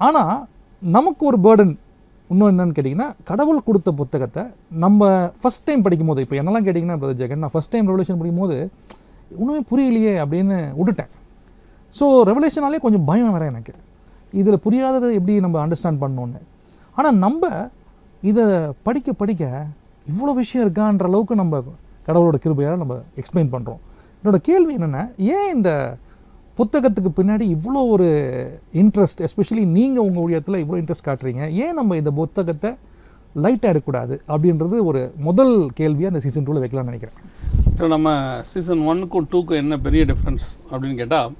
ஆனால் நமக்கு ஒரு பேர்டன் இன்னும் என்னன்னு கேட்டிங்கன்னா கடவுள் கொடுத்த புத்தகத்தை நம்ம ஃபஸ்ட் டைம் படிக்கும் போது இப்போ என்னெல்லாம் கேட்டிங்கன்னா பிரதர் ஜெகன் நான் ஃபஸ்ட் டைம் ரெவலேஷன் படிக்கும்போது ஒன்றுமே புரியலையே அப்படின்னு விட்டுட்டேன். ஸோ ரெவலேஷனாலே கொஞ்சம் பயம் வேற எனக்கு. இதில் புரியாததை எப்படி நம்ம அண்டர்ஸ்டாண்ட் பண்ணோன்னு ஆனால் நம்ம இதை படிக்க படிக்க இவ்வளோ விஷயம் இருக்கான்ற அளவுக்கு நம்ம கடவுளோட கிருபையால் நம்ம எக்ஸ்பிளைன் பண்ணுறோம் என்னோட கேள்வி என்னென்னா ஏன் இந்த புத்தகத்துக்கு பின்னாடி இவ்வளோ ஒரு இன்ட்ரெஸ்ட் எஸ்பெஷலி நீங்கள் உங்கள் ஊழியத்தில் இவ்வளோ இன்ட்ரெஸ்ட் காட்டுறீங்க. ஏன் நம்ம இந்த புத்தகத்தை லைட்டாக எடுக்கக்கூடாது அப்படின்றது ஒரு முதல் கேள்வியாக அந்த சீசன் டூவில் வைக்கலாம்னு நினைக்கிறேன். இப்போ நம்ம சீசன் ஒன்னுக்கும் டூக்கும் என்ன பெரிய டிஃப்ரென்ஸ் அப்படின்னு கேட்டால்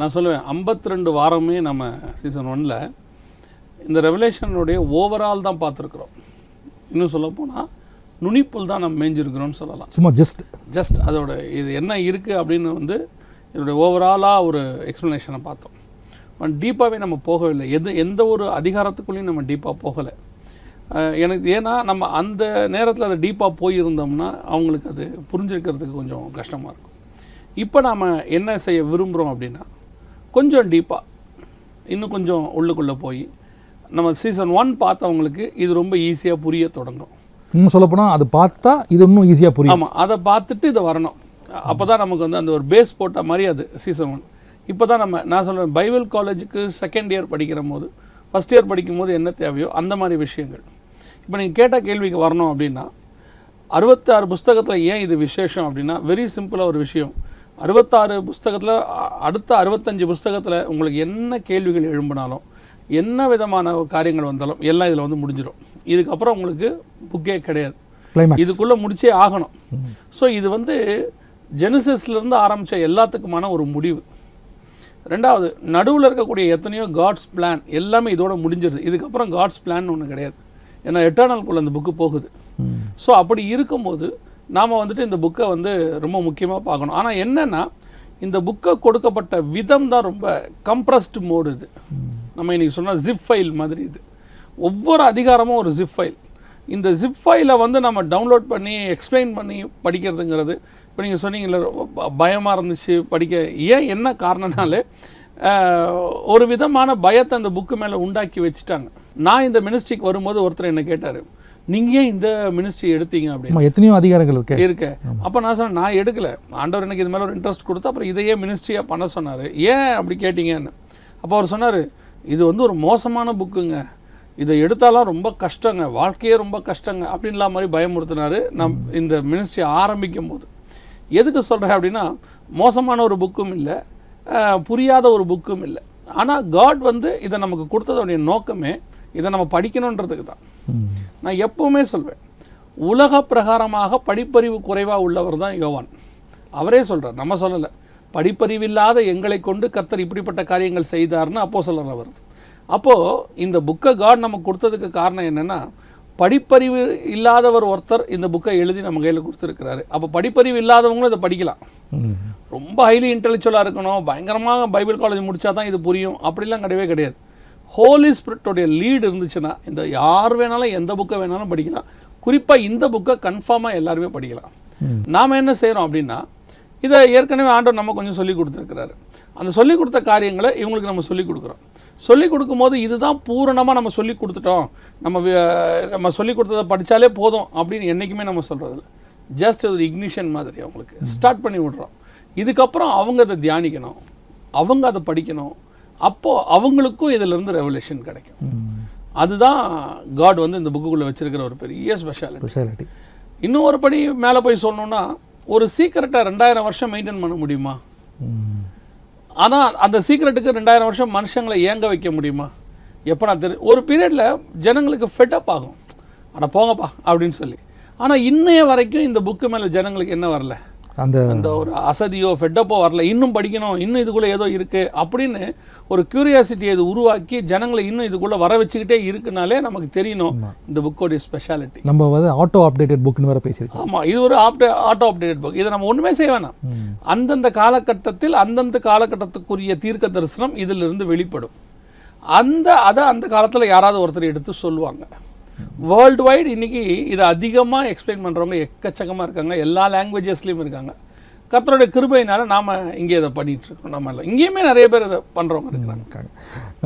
நான் சொல்லுவேன் 52 ரெண்டு வாரமே நம்ம சீசன் ஒன்ல இந்த ரெவலேஷனுடைய ஓவரால் தான் பார்த்துருக்குறோம். இன்னும் சொல்லப் போனா நுனிப்புல் தான் நம்ம மேய்ஞ்சிருக்கிறோம்னு சொல்லலாம். சும்மா ஜஸ்ட் ஜஸ்ட் அதோட இது என்ன இருக்குது அப்படின்னு வந்து இதோடைய ஓவராலாக ஒரு எக்ஸ்ப்ளனேஷனை பார்த்தோம். டீப்பாகவே நம்ம போகவில்லை. எது எந்த ஒரு அதிகாரத்துக்குள்ளேயும் நம்ம டீப்பாக போகலை. எனக்கு ஏன்னா நம்ம அந்த நேரத்தில் அதை டீப்பாக போயிருந்தோம்னா அவங்களுக்கு அது புரிஞ்சுக்கிறதுக்கு கொஞ்சம் கஷ்டமாக இருக்கும். இப்போ நாம் என்ன செய்ய விரும்புகிறோம் அப்படின்னா கொஞ்சம் டீப்பாக இன்னும் கொஞ்சம் உள்ளுக்குள்ளே போய் நம்ம சீசன் ஒன் பார்த்தவங்களுக்கு இது ரொம்ப ஈஸியாக புரிய தொடங்கும். இன்னும் சொல்லப்போனால் அது பார்த்தா இது இன்னும் ஈஸியாக புரியும். ஆமாம் அதை பார்த்துட்டு இதை வரணும். அப்போ தான் நமக்கு வந்து அந்த ஒரு பேஸ் போட்ட மாதிரி அது சீசன் ஒன் இப்போ தான் நம்ம நான் சொல்கிறேன் பைபிள் காலேஜுக்கு செகண்ட் இயர் படிக்கிற போது ஃபஸ்ட் இயர் படிக்கும் போது என்ன தேவையோ அந்த மாதிரி விஷயங்கள். இப்போ நீங்கள் கேட்ட கேள்விக்கு வரணும் அப்படின்னா அறுபத்தாறு புஸ்தகத்தில் ஏன் இது விசேஷம் அப்படின்னா வெரி சிம்பிளாக ஒரு விஷயம். அறுபத்தாறு புஸ்தகத்தில் அடுத்த அறுபத்தஞ்சு புஸ்தகத்தில் உங்களுக்கு என்ன கேள்விகள் எழும்பினாலும் என்ன விதமான காரியங்கள் வந்தாலும் எல்லாம் இதில் வந்து முடிஞ்சிடும். இதுக்கப்புறம் உங்களுக்கு புக்கே கிடையாது. இதுக்குள்ளே முடிச்சே ஆகணும். ஸோ இது வந்து ஜெனிசிஸ்லேருந்து ஆரம்பித்த எல்லாத்துக்குமான ஒரு முடிவு. ரெண்டாவது நடுவில் இருக்கக்கூடிய எத்தனையோ காட்ஸ் பிளான் எல்லாமே இதோட முடிஞ்சிருது. இதுக்கப்புறம் காட்ஸ் பிளான் ஒன்று கிடையாது. ஏன்னா எட்டர்னல்குள்ள அந்த புக்கு போகுது. ஸோ அப்படி இருக்கும்போது நாம் வந்துட்டு இந்த புக்கை வந்து ரொம்ப முக்கியமாக பார்க்கணும். ஆனால் என்னென்னா இந்த புக்கை கொடுக்கப்பட்ட விதம் தான் ரொம்ப கம்ப்ரஸ்டு மோடு இது. நம்ம இன்னைக்கு சொன்னால் ஜிப் ஃபைல் மாதிரி இது. ஒவ்வொரு அதிகாரமும் ஒரு ஜிப் ஃபைல் இந்த ஜிப் ஃபைலை வந்து நம்ம டவுன்லோட் பண்ணி எக்ஸ்பிளைன் பண்ணி படிக்கிறதுங்கிறது இப்போ நீங்கள் சொன்னீங்கல்ல பயமாக இருந்துச்சு படிக்க. ஏன் என்ன காரணம்னாலே ஒரு விதமான பயத்தை அந்த புக்கு மேலே உண்டாக்கி வச்சுட்டாங்க. நான் இந்த மினிஸ்ட்ரிக்கு வரும்போது ஒருத்தர் என்ன கேட்டார் நீங்கள் ஏன் இந்த மினிஸ்ட்ரி எடுத்தீங்க? அப்படின்னு. எத்தனையோ அதிகாரங்கள் இருக்கு. இருக்க. அப்போ நான் சொன்னேன் நான் எடுக்கல. ஆண்டவர் எனக்கு இது மேலே ஒரு இன்ட்ரெஸ்ட் கொடுத்து அப்புறம் இதையே மினிஸ்ட்ரியாக பண்ண சொன்னார். ஏன் அப்படி கேட்டீங்கன்னு? அப்போ அவர் சொன்னார் இது வந்து ஒரு மோசமான புக்குங்க இதை எடுத்தாலாம் ரொம்ப கஷ்டங்க. வாழ்க்கையே ரொம்ப கஷ்டங்க. அப்படின்லாம் மாதிரி பயமுறுத்தினாரு. நம் இந்த மினிஸ்ட்ரி ஆரம்பிக்கும் போது எதுக்கு சொல்கிறேன் அப்படின்னா மோசமான ஒரு புக்கும் இல்லை புரியாத ஒரு புக்கும் இல்லை. ஆனால் காட் வந்து இதை நமக்கு கொடுத்ததோடைய நோக்கமே இதை நம்ம படிக்கணுன்றதுக்கு தான். நான் எப்பவுமே சொல்வேன் உலக பிரகாரமாக படிப்பறிவு குறைவாக உள்ளவர் தான் யோவான். அவரே சொல்றார் நம்ம சொல்லலை. படிப்பறிவில்லாத எங்களை கொண்டு கர்த்தர் இப்படிப்பட்ட காரியங்கள் செய்தார்னு அப்போ சொல்லுற வருது அப்போது இந்த புக்கை காட் நமக்கு கொடுத்ததுக்கு காரணம் என்னென்னா படிப்பறிவு இல்லாதவர் ஒருத்தர் இந்த புக்கை எழுதி நம்ம கையில் கொடுத்துருக்கிறாரு. அப்போ படிப்பறிவு இல்லாதவங்களும் இதை படிக்கலாம். ரொம்ப ஹைலி இன்டெலெக்சுவலாக இருக்கணும். பயங்கரமாக பைபிள் காலேஜ் முடிச்சா தான் இது புரியும். அப்படிலாம் கிடையவே கிடையாது. ஹோலி ஸ்பிரிட்டோடைய லீடு இருந்துச்சுன்னா இந்த யார் வேணாலும் எந்த புக்கை வேணாலும் படிக்கலாம். குறிப்பாக இந்த புக்கை கன்ஃபார்மாக எல்லாருமே படிக்கலாம். நாம் என்ன செய்கிறோம் அப்படின்னா இதை ஏற்கனவே ஆண்டவர் நம்ம கொஞ்சம் சொல்லி கொடுத்துருக்கிறாரு. அந்த சொல்லி கொடுத்த காரியங்களை இவங்களுக்கு நம்ம சொல்லி கொடுக்குறோம். சொல்லி கொடுக்கும்போது இதுதான் பூரணமாக நம்ம சொல்லி கொடுத்துட்டோம். நம்ம நம்ம சொல்லி கொடுத்ததை படித்தாலே போதும் அப்படின்னு என்றைக்குமே நம்ம சொல்கிறதில்ல ஜஸ்ட் ஒரு இக்னிஷன் மாதிரி அவங்களுக்கு. ஸ்டார்ட் பண்ணி விடுறோம். இதுக்கப்புறம் அவங்க அதை தியானிக்கணும். அவங்க அதை படிக்கணும். அப்போது அவங்களுக்கும் இதிலிருந்து ரெவலேஷன் கிடைக்கும். அதுதான் காட் வந்து இந்த புக்குக்குள்ளே வச்சிருக்கிற ஒரு பெரிய ஸ்பெஷாலிட்டி ஸ்பெஷாலிட்டி இன்னும் ஒரு படி மேலே போய் சொல்லணும்னா ஒரு சீக்கிரட்டை ரெண்டாயிரம் வருஷம் மெயின்டைன் பண்ண முடியுமா. ஆனால் அந்த சீக்கிரட்டுக்கு ரெண்டாயிரம் வருஷம் மனுஷங்களை ஏங்க வைக்க முடியுமா? எப்போ நான் தெரி ஒரு பீரியடில் ஜனங்களுக்கு ஃபெட்டப் ஆகும். ஆனால் போங்கப்பா அப்படின்னு சொல்லி. ஆனால் இன்னைய வரைக்கும் இந்த புக்கு மேலே ஜனங்களுக்கு என்ன வரல? அந்த அந்த ஒரு அசதியோ ஃபெட்டப்போ வரல. இன்னும் படிக்கணும் இன்னும் இதுக்குள்ளே ஏதோ இருக்குது அப்படின்னு ஒரு கியூரியாசிட்டியை இது உருவாக்கி ஜனங்களை இன்னும் இதுக்குள்ளே வர வச்சுக்கிட்டே இருக்குனாலே நமக்கு தெரியணும் இந்த புக்கோடைய ஸ்பெஷாலிட்டி நம்ம வந்து ஆட்டோ அப்டேட்டட் புக்னு வேற பேசியிருக்கோம். ஆமாம் இது ஒரு ஆப்டே ஆட்டோ அப்டேட்டட் புக் இதை நம்ம ஒன்றுமே செய்ய வேணாம். அந்தந்த காலகட்டத்தில் அந்தந்த காலகட்டத்துக்குரிய தீர்க்க தரிசனம் இதிலிருந்து வெளிப்படும். அந்த அதை அந்த காலத்தில் யாராவது ஒருத்தர் எடுத்து சொல்லுவாங்க. வேர்ல்டு வைடு இன்றைக்கி இதை அதிகமாக எக்ஸ்பிளைன் பண்ணுறவங்க எக்கச்சக்கமாக இருக்காங்க. எல்லா லாங்குவேஜஸ்லேயும் இருக்காங்க. கர்த்தருடைய கிருபையினால நாம் இங்கே இதை பண்ணிகிட்ருக்கோம் நம்ம எல்லாம் இங்கேயுமே நிறைய பேர் இதை பண்ணுறவங்க இருக்கிறாங்க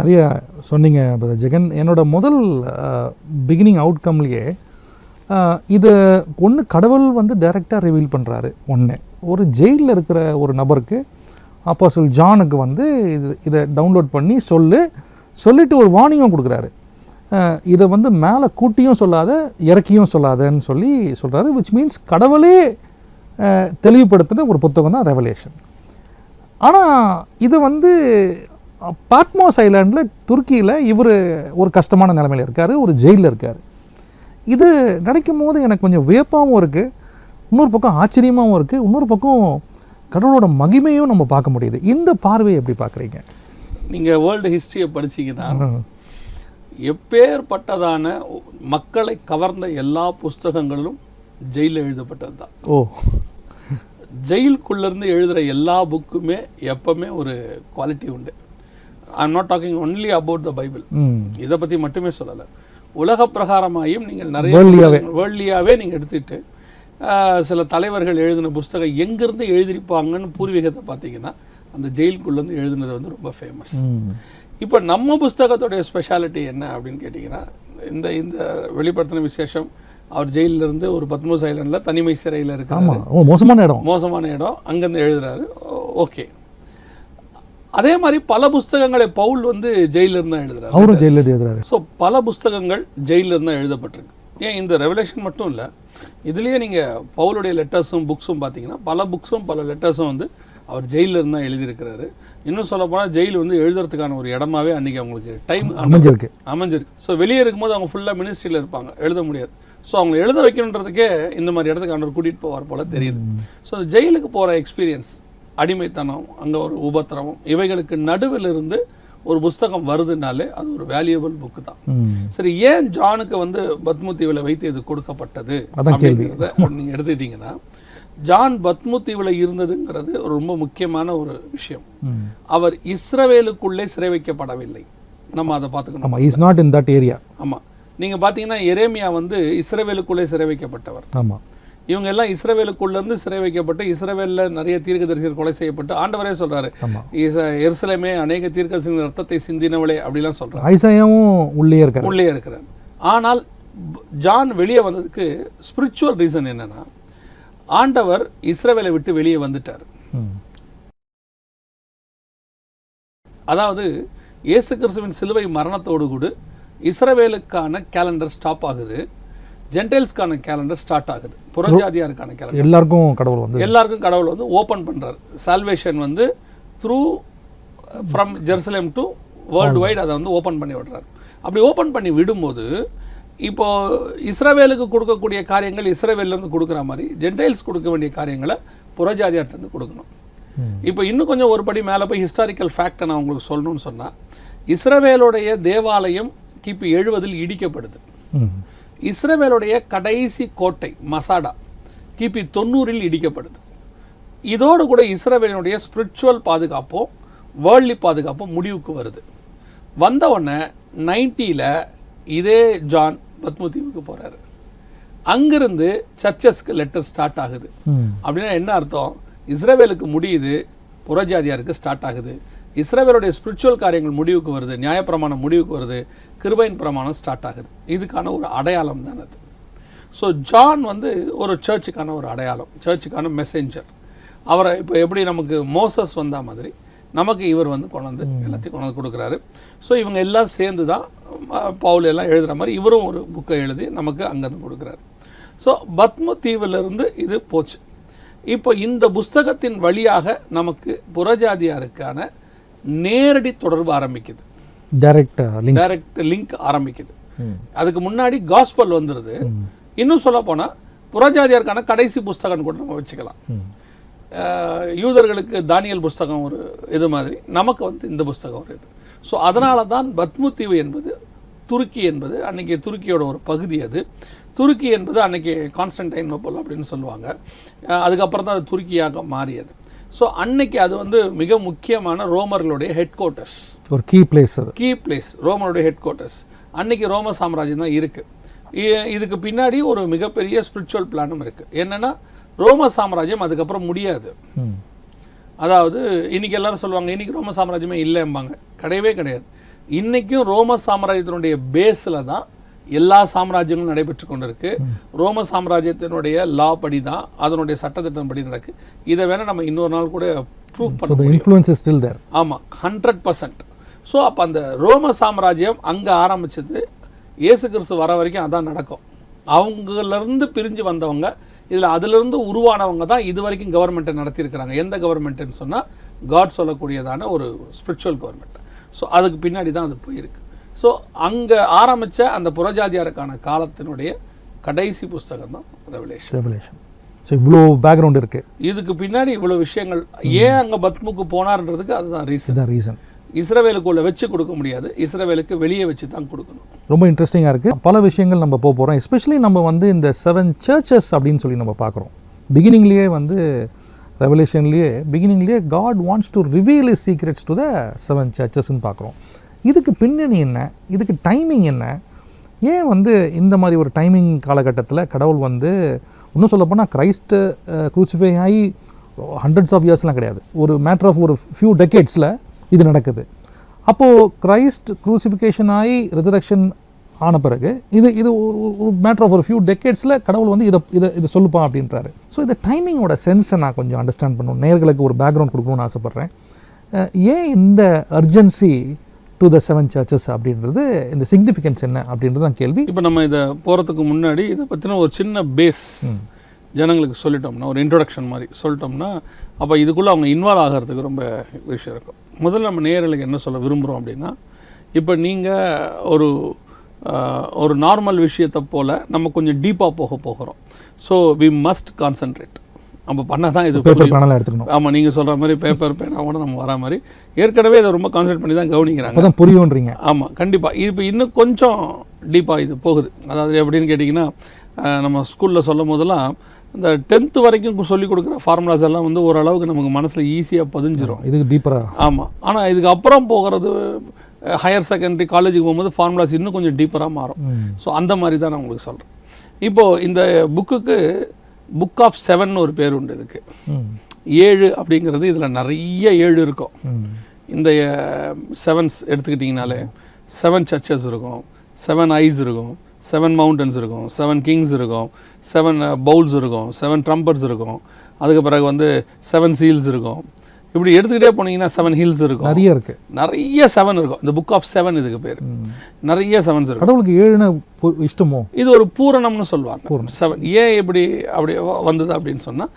நிறைய சொன்னீங்க பிரதர் ஜெகன். என்னோட முதல் பிகினிங் அவுட்கம்லேயே இது ஒன்று கடவுள் வந்து டைரெக்டாக ரிவீல் பண்ணுறாரு ஒன்று ஒரு ஜெயிலில் இருக்கிற ஒரு நபருக்கு அப்போஸ்தலன் ஜானுக்கு வந்து இது இதை டவுன்லோட் பண்ணி சொல்லு சொல்லிட்டு ஒரு வார்னிங்கும் கொடுக்குறாரு. இதை வந்து மேலே கூட்டியும் சொல்லாத இறக்கியும் சொல்லாதன்னு சொல்லி சொல்கிறாரு விச் மீன்ஸ் கடவுளே தெளிவுபடுத்தின ஒரு புத்தகம் தான் ரெவலேஷன் ஆனால் இது வந்து பாட்மோஸ் ஐலாண்டில் துருக்கியில் இவர் ஒரு கஷ்டமான நிலைமையில் இருக்கார் ஒரு ஜெயிலில் இருக்கார். இது நினைக்கும் போது எனக்கு கொஞ்சம் வியப்பாகவும் இருக்குது இன்னொரு பக்கம் ஆச்சரியமாகவும் இருக்குது இன்னொரு பக்கம் கடவுளோட மகிமையும் நம்ம பார்க்க முடியுது. இந்த பார்வையை எப்படி பார்க்குறீங்க? நீங்க வேர்ல்டு ஹிஸ்டரியை படிச்சீங்கன்னா எப்பேற்பட்டதான மக்களை கவர்ந்த எல்லா புஸ்தகங்களும் ஜெயிலில் எழுதப்பட்டது தான். ஓ. ஜெயிலுக்குள்ள இருந்து எழுதுற எல்லா புக்குமே எப்பவுமே ஒரு குவாலிட்டி உண்டு. I am not talking only about the Bible இதை பத்தி மட்டுமே சொல்லலை. உலக பிரகாரமாயும் நீங்கள் நிறைய Worldly-யாவே. வேர்ல்லியாவே நீங்க எடுத்துட்டு சில தலைவர்கள் எழுதின புஸ்தகம் எங்கிருந்து எழுதியிருப்பாங்கன்னு பூர்வீகத்தை பார்த்தீங்கன்னா அந்த ஜெயிலுக்குள்ள இருந்து எழுதினது வந்து ரொம்ப ஃபேமஸ் இப்போ நம்ம புஸ்தகத்துடைய ஸ்பெஷாலிட்டி என்ன அப்படின்னு கேட்டிங்கன்னா இந்த இந்த வெளிப்படுத்தின விசேஷம் அவர் ஜெயில்ல இருந்து ஒரு பத்மோஸ் ஐலண்டில் தனிமை சிறையில் ஓ மோசமான இடம். மோசமான இடம். அங்கேருந்து எழுதுறாரு. ஓகே அதே மாதிரி பல புஸ்தகங்களை பவுல் வந்து ஜெயில இருந்து தான் எழுதுறாரு. அவரும் ஜெயிலில் எழுதுறாரு. ஸோ பல புஸ்தகங்கள் ஜெயில இருந்து தான் எழுதப்பட்டிருக்கு. ஏன் இந்த ரெவலேஷன் மட்டும் இல்லை இதுலயே நீங்க பவுலுடைய லெட்டர்ஸும் புக்ஸும் பார்த்தீங்கன்னா பல புக்ஸும் பல லெட்டர்ஸும் வந்து அவர் ஜெயில இருந்து தான் எழுதியிருக்கிறாரு. இன்னும் சொல்ல போனா ஜெயில் வந்து எழுதுறதுக்கான ஒரு இடமாவே அன்னைக்கு அவங்களுக்கு டைம் அமைஞ்சிருக்கு. அமைஞ்சிருக்கு. ஸோ வெளியே இருக்கும்போது அவங்க ஃபுல்லாக மினிஸ்ட்ரியில் இருப்பாங்க. எழுத முடியாது. ஸோ அவங்க எழுத வைக்கணுன்றதுக்கே இந்த மாதிரி இடத்துக்கு ஆண்டவர் கூட்டிகிட்டு போவார் போல தெரியுது. ஸோ ஜெயிலுக்கு போகிற எக்ஸ்பீரியன்ஸ் அடிமைத்தனம் அங்கே ஒரு உபத்திரவம் இவைகளுக்கு நடுவில் இருந்து ஒரு புஸ்தகம் வருதுனாலே அது ஒரு வேல்யூபிள் புக்கு தான். சரி ஏன் ஜானுக்கு வந்து பத்மு தீவில் வைத்து இது கொடுக்கப்பட்டது. அப்படிங்கிறத நீங்கள் எடுத்துக்கிட்டீங்கன்னா ஜான் பத்மு தீவில் இருந்ததுங்கிறது ரொம்ப முக்கியமான ஒரு விஷயம். அவர் இஸ்ரவேலுக்குள்ளே சிறை வைக்கப்படவில்லை. நம்ம அதை பார்த்துக்கணும். ஆமாம் is not in that area ஆமா. நீங்க பாத்தீங்கன்னா எரேமியா வந்து இஸ்ரவேலுக்குள்ளே சிறை வைக்கப்பட்டவர். ஆமாம் இவங்க எல்லாம் இஸ்ரவேலுக்குள்ள இருந்து சிறை வைக்கப்பட்டு இஸ்ரவேல்ல நிறைய தீர்க்கதரிசிகள் கொலை செய்யப்பட்டு ஆண்டவரே சொல்றாரு ஆமாம் இச- எருசலேமே அநேக தீர்க்கதரிசிகளின் ரத்தத்தை சிந்தினவளே அப்படிலாம் சொல்றாரு. ஐசாயாவும் உள்ளே இருக்காரு உள்ளே இருக்கிறார். ஆனால் ஜான் வெளியே வந்ததுக்கு ஸ்பிரிச்சுவல் ரீசன் என்னன்னா ஆண்டவர் இஸ்ரவேலை விட்டு வெளியே வந்துட்டார். அதாவது இயேசு கிறிஸ்துவின் சிலுவை மரணத்தோடு கூட இஸ்ரவேலுக்கான கேலண்டர் ஸ்டாப் ஆகுது. ஜென்டைல்ஸ்க்கான கேலண்டர் ஸ்டார்ட் ஆகுது. புறஜாதியாருக்கான கேலண்டர் எல்லாருக்கும் கடவுள் வந்து எல்லாருக்கும் கடவுள் வந்து ஓப்பன் பண்றாரு. சால்வேஷன் வந்து through from Jerusalem to world wide அதை வந்து ஓப்பன் பண்ணி விடுறாரு. அப்படி ஓப்பன் பண்ணி விடும்போது இப்போ இஸ்ரவேலுக்கு கொடுக்கக்கூடிய காரியங்கள் இஸ்ரவேல்ல இருந்து கொடுக்குற மாதிரி ஜென்டைல்ஸ் கொடுக்க வேண்டிய காரியங்களை புறஜாதியார்ட்ட இருந்து கொடுக்கணும். இப்போ இன்னும் கொஞ்சம் ஒரு படி மேலே போய் ஹிஸ்டாரிக்கல் ஃபேக்டை நான் உங்களுக்கு சொல்லணும்னு சொன்னா இஸ்ரவேலுடைய தேவாலயம் கிபி எழுவதில் இடிக்கப்படுது. இஸ்ரவேலுடைய கடைசி கோட்டை மசாடா கிபி தொண்ணூறில் இடிக்கப்படுது. இதோடு கூட இஸ்ரவேலுடைய ஸ்பிரிச்சுவல் பாதுகாப்பும் வேர்ல்ட்லி பாதுகாப்பும் முடிவுக்கு வருது. வந்த உடனே நைன்ட்டியில் இதே ஜான் பத்மதீவுக்கு போறாரு. அங்கிருந்து சர்ச்சஸ்க்கு லெட்டர் ஸ்டார்ட் ஆகுது. அப்படின்னா என்ன அர்த்தம்? இஸ்ரவேலுக்கு முடியுது புறஜாதியாருக்கு ஸ்டார்ட் ஆகுது. இஸ்ரவேலுடைய ஸ்பிரிச்சுவல் காரியங்கள் முடிவுக்கு வருது நியாயப்பிரமாணம் முடிவுக்கு வருது கிருபையின் பிரமாணம் ஸ்டார்ட் ஆகுது. இதுக்கான ஒரு அடையாளம் தான் அது. ஸோ ஜான் வந்து ஒரு சர்ச்சுக்கான ஒரு அடையாளம் சர்ச்சுக்கான மெசேஞ்சர் அவரை இப்போ எப்படி நமக்கு மோசஸ் வந்தா மாதிரி நமக்கு இவர் வந்து கொண்டு வந்து எல்லாத்தையும் கொண்டு வந்து கொடுக்குறாரு. ஸோ இவங்க எல்லாம் சேர்ந்து தான் பவுல் எல்லாம் எழுதுகிற மாதிரி இவரும் ஒரு புக்கை எழுதி நமக்கு அங்கேருந்து கொடுக்குறாரு. ஸோ பத்ம தீவிலிருந்து இது போச்சு. இப்போ இந்த புஸ்தகத்தின் வழியாக நமக்கு புறஜாதியாருக்கான நேரடி தொடர்பு ஆரம்பிக்குது. டைரக்ட் லிங்க் டைரக்ட் லிங்க் ஆரம்பிக்குது. அதுக்கு முன்னாடி காஸ்பல் வந்துடுது இன்னும் சொல்ல போனா புறஜாதியாருக்கான கடைசி புஸ்தகம் கூட நம்ம வச்சுக்கலாம். யூதர்களுக்கு தானியல் புஸ்தகம் ஒரு இது மாதிரி. நமக்கு வந்து இந்த புஸ்தகம் ஒரு இது. ஸோ அதனால தான் பத்முத்தீவு என்பது துருக்கி என்பது அன்னைக்கு துருக்கியோட ஒரு பகுதி அது. துருக்கி என்பது அன்னைக்கு கான்ஸ்டன்டைனோபல் அப்படின்னு சொல்லுவாங்க. அதுக்கப்புறம் தான் அது துருக்கியாக மாறியது. ஸோ அன்னைக்கு அது வந்து மிக முக்கியமான ரோமர்களுடைய ஹெட் குவார்ட்டர்ஸ் ஒரு கீ பிளேஸ் கீ பிளேஸ் ரோமனுடைய ஹெட் குவார்ட்டர்ஸ் அன்னைக்கு ரோம சாம்ராஜ்யம் தான் இருக்கு. இ- இதுக்கு பின்னாடி ஒரு மிகப்பெரிய ஸ்பிரிச்சுவல் பிளானும் இருக்கு. என்னன்னா ரோம சாம்ராஜ்யம் அதுக்கப்புறம் முடியாது. அதாவது இன்னைக்கு எல்லாரும் சொல்லுவாங்க இன்னைக்கு ரோம சாம்ராஜ்யமே இல்லைம்பாங்க. கிடையவே கிடையாது. இன்னைக்கும் ரோம சாம்ராஜ்யத்தினுடைய பேஸில் தான் எல்லா சாம்ராஜ்யங்களும் நடைபெற்று கொண்டிருக்கு. ரோம சாம்ராஜ்யத்தினுடைய லா படி தான் அதனுடைய சட்டத்திட்டம் படி நடக்கு. இதை வேணா நம்ம இன்னொரு நாள் கூட ப்ரூவ் ஸோ பண்ண இன்ஃப்ளூயன்ஸ் ஸ்டில் தேர் ஆமாம் ஹண்ட்ரட் பர்சன்ட் ஸோ அப்போ அந்த ரோம சாம்ராஜ்யம் அங்கே ஆரம்பிச்சது இயேசு கிறிஸ்து வர வரைக்கும் அதான் நடக்கும். அவங்கலேருந்து பிரிஞ்சு வந்தவங்க இதில் அதிலிருந்து உருவானவங்க தான் இது வரைக்கும் கவர்மெண்ட்டை நடத்தியிருக்கிறாங்க. எந்த கவர்மெண்ட்டுன்னு சொன்னால் காட் சொல்லக்கூடியதான ஒரு ஸ்பிரிச்சுவல் கவர்மெண்ட் ஸோ அதுக்கு பின்னாடி தான் அது போயிருக்கு. ஸோ அங்கே ஆரம்பித்த அந்த புறஜாதியாருக்கான காலத்தினுடைய கடைசி புஸ்தகம் தான் ரெவலேஷன் ரெவலேஷன் ஸோ இவ்வளோ பேக்ரவுண்ட் இருக்குது இதுக்கு பின்னாடி இவ்வளோ விஷயங்கள் ஏன் அங்கே பத்முக்கு போனார்ன்றதுக்கு அதுதான் ரீசன் இதுதான் ரீசன் இஸ்ரவேலுக்குள்ள வச்சு கொடுக்க முடியாது. இஸ்ரவேலுக்கு வெளியே வச்சு தான் கொடுக்கணும். ரொம்ப இன்ட்ரெஸ்டிங்காக இருக்குது பல விஷயங்கள் நம்ம போக போகிறோம் எஸ்பெஷலி நம்ம வந்து இந்த செவன் சர்ச்சஸ் அப்படின்னு சொல்லி நம்ம பார்க்குறோம். பிகினிங்லேயே வந்து ரெவலேஷன்லேயே பிகினிங்லேயே God wants to reveal his secrets to the seven சர்ச்சஸ்ன்னு பார்க்குறோம். இதுக்கு பின்னணி என்ன? இதுக்கு டைமிங் என்ன? ஏன் வந்து இந்த மாதிரி ஒரு டைமிங் காலகட்டத்தில் கடவுள் வந்து இன்னும் சொல்லப்போனால் கிரைஸ்ட் குரூசிஃபை ஆகி ஹண்ட்ரட்ஸ் ஆஃப் இயர்ஸ்லாம் கிடையாது. ஒரு மேட்ரு ஆஃப் ஒரு ஃபியூ டெக்கேட்ஸில் இது நடக்குது. அப்போது கிரைஸ்ட் குரூசிஃபிகேஷன் ஆகி ரிசரக்ஷன் ஆன பிறகு இது இது ஒரு மேட்ரு ஆஃப் ஒரு ஃபியூ டெக்கேட்ஸில் கடவுள் வந்து இதை இதை இதை சொல்லுப்பா அப்படின்றாரு. ஸோ இந்த டைமிங்கோட சென்ஸை நான் கொஞ்சம் அண்டர்ஸ்டாண்ட் பண்ணணும். நேர்களுக்கு ஒரு பேக்ரவுண்ட் கொடுக்கணும்னு ஆசைப்பட்றேன். ஏன் இந்த urgency to the seven churches அப்படின்றது இந்த சிக்னிஃபிகன்ஸ் என்ன அப்படின்றது தான் கேள்வி. இப்போ நம்ம இதை போகிறதுக்கு முன்னாடி இதை பற்றின ஒரு சின்ன பேஸ் ஜனங்களுக்கு சொல்லிட்டோம்னா ஒரு இன்ட்ரொடக்ஷன் மாதிரி சொல்லிட்டோம்னா அப்போ இதுக்குள்ளே அவங்க இன்வால்வ் ஆகிறதுக்கு ரொம்ப விஷயம் இருக்கும். முதல்ல நம்ம நேயர்களுக்கு என்ன சொல்ல விரும்புகிறோம் அப்படின்னா இப்போ நீங்கள் ஒரு ஒரு நார்மல் விஷயத்தை போல் நம்ம கொஞ்சம் டீப்பாக போக போகிறோம். ஸோ வி மஸ்ட் கான்சென்ட்ரேட் நம்ம பண்ணால் தான் இது பேப்பர் எடுத்துக்கணும். ஆமாம் நீங்கள் சொல்கிற மாதிரி பேப்பர் பேனாவோட நம்ம வரா மாதிரி. ஏற்கனவே இதை ரொம்ப கான்சென்ட்ரேட் பண்ணி தான் கவனிக்கிறாங்க. புரியுன்றீங்க ஆமாம் கண்டிப்பாக இப்போ இன்னும் கொஞ்சம் டீப்பாக இது போகுது. அதாவது எப்படின்னு கேட்டிங்கன்னா நம்ம ஸ்கூலில் சொல்லும் போதெல்லாம் இந்த டென்த்து வரைக்கும் சொல்லிக் கொடுக்குற ஃபார்முலாஸ் எல்லாம் வந்து ஓரளவுக்கு நமக்கு மனசில் ஈஸியாக பதிஞ்சிரும். இதுக்கு டீப்பராக ஆமாம் ஆனால் இதுக்கு அப்புறம் போகிறது ஹையர் செகண்டரி காலேஜுக்கு போகும்போது ஃபார்முலாஸ் இன்னும் கொஞ்சம் டீப்பராக மாறும். ஸோ அந்த மாதிரி தான் நான் உங்களுக்கு சொல்கிறேன் இப்போது இந்த புக்குக்கு புக் ஆஃப் செவன் ஒரு பேர் உண்டு இதுக்கு. ஏழு அப்படிங்கிறது இதில் நிறைய ஏழு இருக்கும். இந்த செவன்ஸ் எடுத்துக்கிட்டிங்கனாலே செவன் சர்ச்சஸ் இருக்கும். செவன் ஐஸ் இருக்கும். செவன் மவுண்டன்ஸ் இருக்கும். செவன் கிங்ஸ் இருக்கும். செவன் பவுல்ஸ் இருக்கும். செவன் ட்ரம்பர்ஸ் இருக்கும். அதுக்கு பிறகு வந்து செவன் சீல்ஸ் இருக்கும். இப்படி எடுத்துக்கிட்டே போனீங்கன்னா செவன் ஹில்ஸ் இருக்கும். நிறைய இருக்குது நிறைய செவன் இருக்கும். இந்த புக் ஆஃப் செவன் இதுக்கு பேர். நிறைய செவன்ஸ் இருக்கும். கடவுளுக்கு ஏழுன இஷ்டமோ? இது ஒரு பூரணம்னு சொல்லுவாங்க. செவன் ஏன் இப்படி அப்படி வந்தது அப்படின்னு சொன்னால்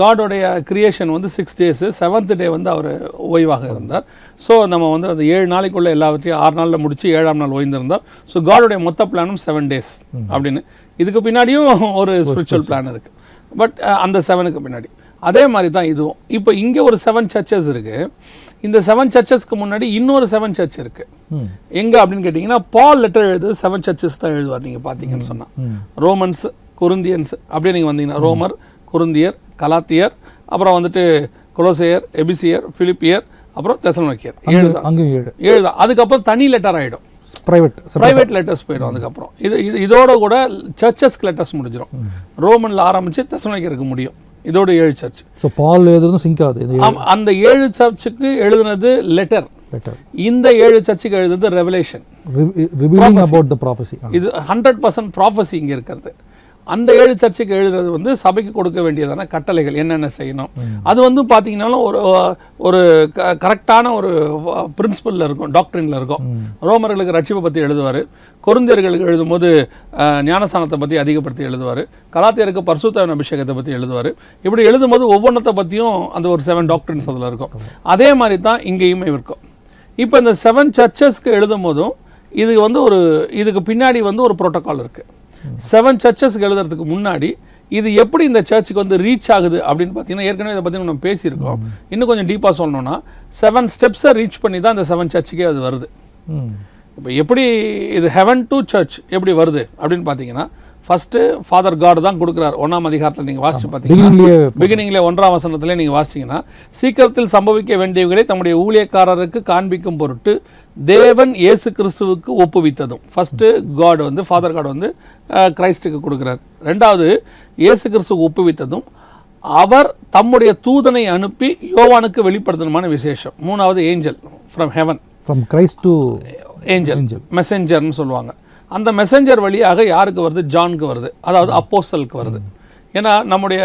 காடோடைய கிரியேஷன் வந்து சிக்ஸ் டேஸு செவன்த் டே வந்து அவர் ஓய்வாக இருந்தார். ஸோ நம்ம வந்து அந்த ஏழு நாளைக்குள்ள எல்லாவற்றையும் ஆறு நாளில் முடிச்சு ஏழாம் நாள் ஓய்ந்திருந்தார். ஸோ காடோடைய மொத்த பிளானும் செவன் டேஸ் அப்படின்னு. இதுக்கு பின்னாடியும் ஒரு ஸ்பிரிச்சுவல் பிளான் இருக்குது பட் அந்த செவனுக்கு பின்னாடி. அதே மாதிரி தான் இதுவும். இப்போ இங்கே ஒரு செவன் சர்ச்சஸ் இருக்குது இந்த செவன் சர்ச்சஸ்க்கு முன்னாடி இன்னொரு செவன் சர்ச் இருக்குது ம். எங்க அப்படின்னு கேட்டிங்கன்னா பால் லெட்டர் எழுது செவன் சர்ச்சஸ் தான் எழுதுவார் நீங்கள் பார்த்தீங்கன்னு சொன்னால் ரோமன்ஸ் குருந்தியன்ஸ் அப்படியே நீங்கள் வந்தீங்கன்னா ரோமர் குருந்தியர் கலாத்தியர் அப்புறம் வந்துட்டு கொலோசையர் எபிசியர் பிலிப்பியர் அப்புறம் தெசலோனிக்கர் ஏழு அங்கே ஏழு. ஏழு தான். அதுக்கப்புறம் தனி லெட்டர் ஆகிடும் ப்ரைவேட் ப்ரைவேட் லெட்டர்ஸ் போயிடும் அதுக்கப்புறம். இது இது இதோட கூட சர்ச்சஸ்க்கு லெட்டர்ஸ் முடிஞ்சிடும் ரோமனில் ஆரம்பித்து தெசலோனிக்கருக்கு முடியும். இதோட ஏழு சர்ச் ஸோ பால் எழுதுறதும் சிங்க் ஆகுது அந்த ஏழு சர்ச்சுக்கு எழுதுனது லெட்டர் இந்த ஏழு சர்ச்சுக்கு எழுதுனது ரெவலேஷன் இது ஹண்ட்ரட் பர்சன்ட் ப்ராஃபஸி இங்கே இருக்கிறது. அந்த ஏழு சர்ச்சுக்கு எழுதுறது வந்து சபைக்கு கொடுக்க வேண்டியதான கட்டளைகள் என்னென்ன செய்யணும். அது வந்து பார்த்தீங்கன்னாலும் ஒரு ஒரு கரெக்டான ஒரு பிரின்சிபலில் இருக்கும் டாக்டரினில் இருக்கும். ரோமர்களுக்கு ரட்சிப்பை பற்றி எழுதுவார். கொருந்தியர்களுக்கு எழுதும்போது அஹ், ஞானஸ்தானத்தை பற்றி அதிகப்படுத்தி எழுதுவார். கலாத்தியருக்கு பரிசுத்தவன் அபிஷேகத்தை பற்றி எழுதுவார். இப்படி எழுதும்போது ஒவ்வொன்றத்தை பற்றியும் அந்த ஒரு செவன் டாக்டரின்ஸ் அதில் இருக்கும். அதே மாதிரி தான் இங்கேயுமே இருக்கும். இப்போ இந்த செவன் சர்ச்சஸ்க்கு எழுதும் போதும் இது வந்து ஒரு இதுக்கு பின்னாடி வந்து ஒரு புரோட்டோகால் இருக்குது செவன் சர்ச்சஸ்க்கு எழுதுறதுக்கு முன்னாடி இது எப்படி இந்த சர்ச்சுக்கு வந்து ரீச் ஆகுது அப்படின்னு பார்த்தீங்கன்னா ஏற்கனவே இதை பற்றி நம்ம பேசியிருக்கோம். இன்னும் கொஞ்சம் டீப்பாக சொல்லணும்னா செவன் ஸ்டெப்ஸை ரீச் பண்ணி தான் இந்த செவன் சர்ச்சுக்கே அது வருது. இப்போ எப்படி இது ஹெவன் டு சர்ச் எப்படி வருது அப்படின்னு பார்த்தீங்கன்னா ஃபஸ்ட்டு ஃபாதர் காட் தான் கொடுக்குறாரு. ஒன்றாம் அதிகாரத்தில் நீங்கள் வாசிச்சு பார்த்தீங்கன்னா பிகினிங்லேயே பிகினிங்ல ஒன்றாம் வசனத்திலே நீங்கள் வாசிங்கன்னா சீக்கிரத்தில் சம்பவிக்க வேண்டியவைகளை தம்முடைய ஊழியக்காரருக்கு காண்பிக்கும் பொருட்டு தேவன் இயேசு கிறிஸ்துவுக்கு ஒப்புவித்ததும். ஃபர்ஸ்ட் காட் வந்து ஃபாதர் காட் வந்து அஹ், கிறிஸ்டுக்கு கொடுக்குறார். ரெண்டாவது இயேசு கிறிஸ்துவுக்கு ஒப்புவித்ததும் அவர் தம்முடைய தூதனை அனுப்பி யோவானுக்கு வெளிப்படுத்தணுமான விசேஷம். மூணாவது angel from heaven from Christ to angel மெசஞ்சர்னு சொல்லுவாங்க. அந்த மெசஞ்சர் வழியாக யாருக்கு வருது? ஜானுக்கு வருது. அதாவது அப்போஸ்தலுக்கு வருது. ஏன்னா நம்முடைய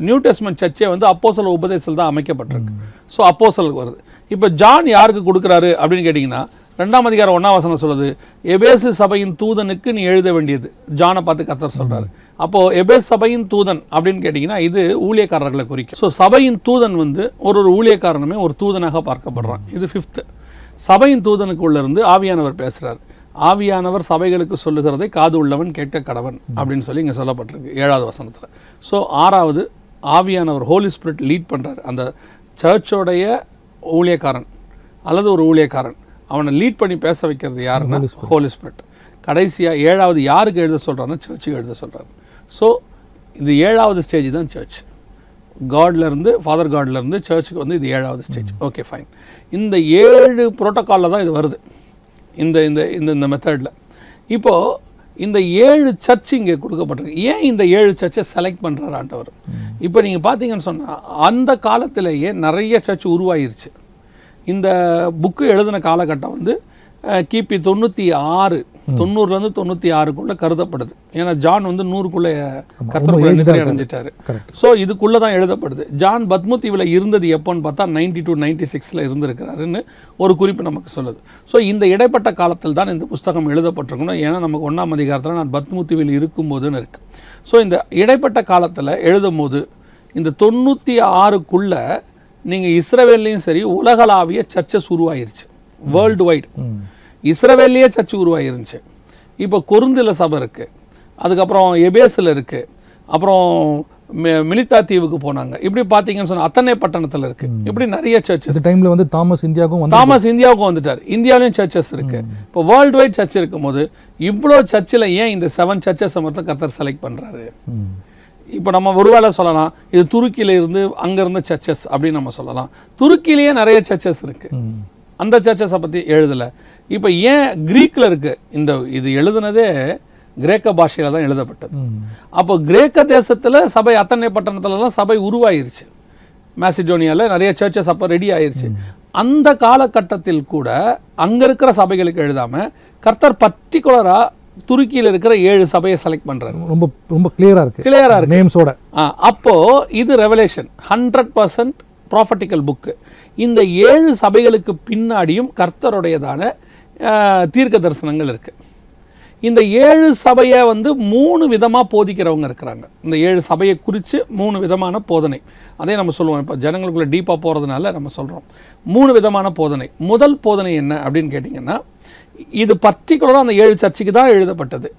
நியூ டெஸ்ட்மெண்ட் சர்ச்சே வந்து அப்போஸ்தல உபதேசத்தில் தான் அமைக்கப்பட்டிருக்கு. ஸோ அப்போஸ்தலுக்கு வருது. இப்போ ஜான் யாருக்கு கொடுக்குறாரு அப்படின்னு கேட்டிங்கன்னா ரெண்டாம் அதிகாரம் ஒன்றாம் வசனம் சொல்லுது எபேசு சபையின் தூதனுக்கு நீ எழுத வேண்டியது. ஜானை பார்த்து கத்தர் சொல்கிறாரு அப்போது எபேஸ் சபையின் தூதன் அப்படின்னு கேட்டிங்கன்னா இது ஊழியக்காரர்களை குறிக்கும். ஸோ சபையின் தூதன் வந்து ஒரு ஒரு ஊழியக்காரனுமே ஒரு தூதனாக பார்க்கப்படுறான். இது ஃபிஃப்த்து சபையின் தூதனுக்குள்ளேருந்து ஆவியானவர் பேசுகிறார் ஆவியானவர் சபைகளுக்கு சொல்லுகிறதை காது உள்ளவன் கேட்க கடவன் அப்படின்னு சொல்லி இங்கே சொல்லப்பட்டிருக்கு ஏழாவது வசனத்தில். ஸோ ஆறாவது ஆவியானவர் ஹோலி ஸ்பிரிட் லீட் பண்ணுறாரு அந்த சர்ச்சோடைய ஊழியக்காரன் அல்லது ஒரு ஊழியக்காரன் அவனை லீட் பண்ணி பேச வைக்கிறது யாருன்னா ஹோலி ஸ்பிரிட் கடைசியாக ஏழாவது யாருக்கு எழுத சொல்கிறாருன்னா சர்ச்சுக்கு எழுத சொல்கிறாரு ஸோ இது ஏழாவது ஸ்டேஜ் தான் சர்ச் காட்ல இருந்து ஃபாதர் காட்ல இருந்து சர்ச்சுக்கு வந்து இது ஏழாவது ஸ்டேஜ் ஓகே ஃபைன் இந்த ஏழு புரோட்டோக்காலில் தான் இது வருது. இந்த இந்த இந்த இந்த மெத்தடில் இப்போது இந்த ஏழு சர்ச் இங்கே கொடுக்கப்பட்டிருக்கு. ஏன் இந்த ஏழு சர்ச்சை செலக்ட் பண்ணுறாரு ஆண்டவர்? இப்போ நீங்கள் பார்த்தீங்கன்னு சொன்னால் அந்த காலத்திலேயே நிறைய சர்ச் உருவாயிருச்சு. இந்த புக்கு எழுதின காலகட்டம் வந்து கிபி தொண்ணூற்றி ஆறு தொண்ணூறுலேருந்து தொண்ணூற்றி ஆறுக்குள்ளே கருதப்படுது. ஏன்னா ஜான் வந்து நூறுக்குள்ளே கர்த்தருக்குள்ள இருக்காரு. அடைஞ்சிட்டாரு. ஸோ இதுக்குள்ளே தான் எழுதப்படுது. ஜான் பத்மதீவில் இருந்தது எப்போன்னு பார்த்தா நைன்டி டு நைன்டி சிக்ஸில் இருந்திருக்கிறாருன்னு ஒரு குறிப்பு நமக்கு சொல்லுது. ஸோ இந்த இடைப்பட்ட காலத்தில் தான் இந்த புஸ்தகம் எழுதப்பட்டிருக்கணும். ஏன்னா நமக்கு ஒன்றாம் அதிகாரத்தில் நான் பத்மதீவில் இருக்கும்போதுன்னு இருக்கு. ஸோ இந்த இடைப்பட்ட காலத்தில் எழுதும் போது இந்த தொண்ணூற்றி ஆறுக்குள்ள நீங்கள் இஸ்ரவேல்லையும் சரி உலகளாவிய சர்ச்சஸ் உருவாயிருச்சு வேர்ல்டு வைடு இஸ்ரவேல்லையே சர்ச் உருவாயிருந்துச்சு. இப்போ கொருந்தில் சபை இருக்குது அதுக்கப்புறம் எபேஸில் இருக்குது அப்புறம் மி- மிலித்தா தீவுக்கு போனாங்க. இப்படி பார்த்தீங்கன்னு சொன்னால் அத்தனை பட்டணத்தில் இருக்குது இப்படி நிறைய சர்ச்சஸ் டைம்ல வந்து தாமஸ் இந்தியாவுக்கும் வந்து தாமஸ் இந்தியாவுக்கு வந்துட்டார். இந்தியாவிலையும் சர்ச்சஸ் இருக்கு. இப்போ வேர்ல்டு வைட் சர்ச் இருக்கும்போது இவ்வளோ சர்ச்சில் ஏன் இந்த செவன் சர்ச்சஸை மட்டும் கத்தர் செலக்ட் பண்ணுறாரு. இப்போ நம்ம ஒருவேளை சொல்லலாம் இது துருக்கியில இருந்து அங்க இருந்த சர்ச்சஸ் அப்படின்னு நம்ம சொல்லலாம். துருக்கியிலேயே நிறைய சர்ச்சஸ் இருக்கு. அந்த சர்ச்சஸை பற்றி எழுதலை. இப்போ ஏன் கிரீக்கில் இருக்கு? இந்த இது எழுதுனதே கிரேக்க பாஷையில தான் எழுதப்பட்டது. அப்போ கிரேக்க தேசத்துல சபை அத்தனை பட்டணத்துலலாம் சபை உருவாயிருச்சு. மேசிடோனியால நிறைய சர்ச்சஸ் அப்போ ரெடி ஆயிருச்சு. அந்த காலகட்டத்தில் கூட அங்க இருக்கிற சபைகளுக்கு எழுதாம கர்த்தர் பர்டிகுலரா துருக்கியில் இருக்கிற ஏழு சபையை செலக்ட் பண்றாரு. ரொம்ப ரொம்ப கிளியரா இருக்கு. கிளியரா இருக்கு. நேம்ஸோட ஆ, அப்போ இது Revelation hundred percent prophetical book இந்த ஏழு சபைகளுக்கு பின்னாடியும் கர்த்தருடையதான தீர்க்க தரிசனங்கள் இருக்கு. இந்த ஏழு சபையை வந்து மூணு விதமாக போதிக்கிறவங்க இருக்கிறாங்க. இந்த ஏழு சபையை குறித்து மூணு விதமான போதனை. அதே நம்ம சொல்லுவோம் இப்போ ஜனங்களுக்குள்ள டீப்பாக போகிறதுனால நம்ம சொல்கிறோம் மூணு விதமான போதனை. முதல் போதனை என்ன அப்படின்னு கேட்டிங்கன்னா இது பர்டிகுலராக அந்த ஏழு சர்ச்சுக்கு தான் எழுதப்பட்டது.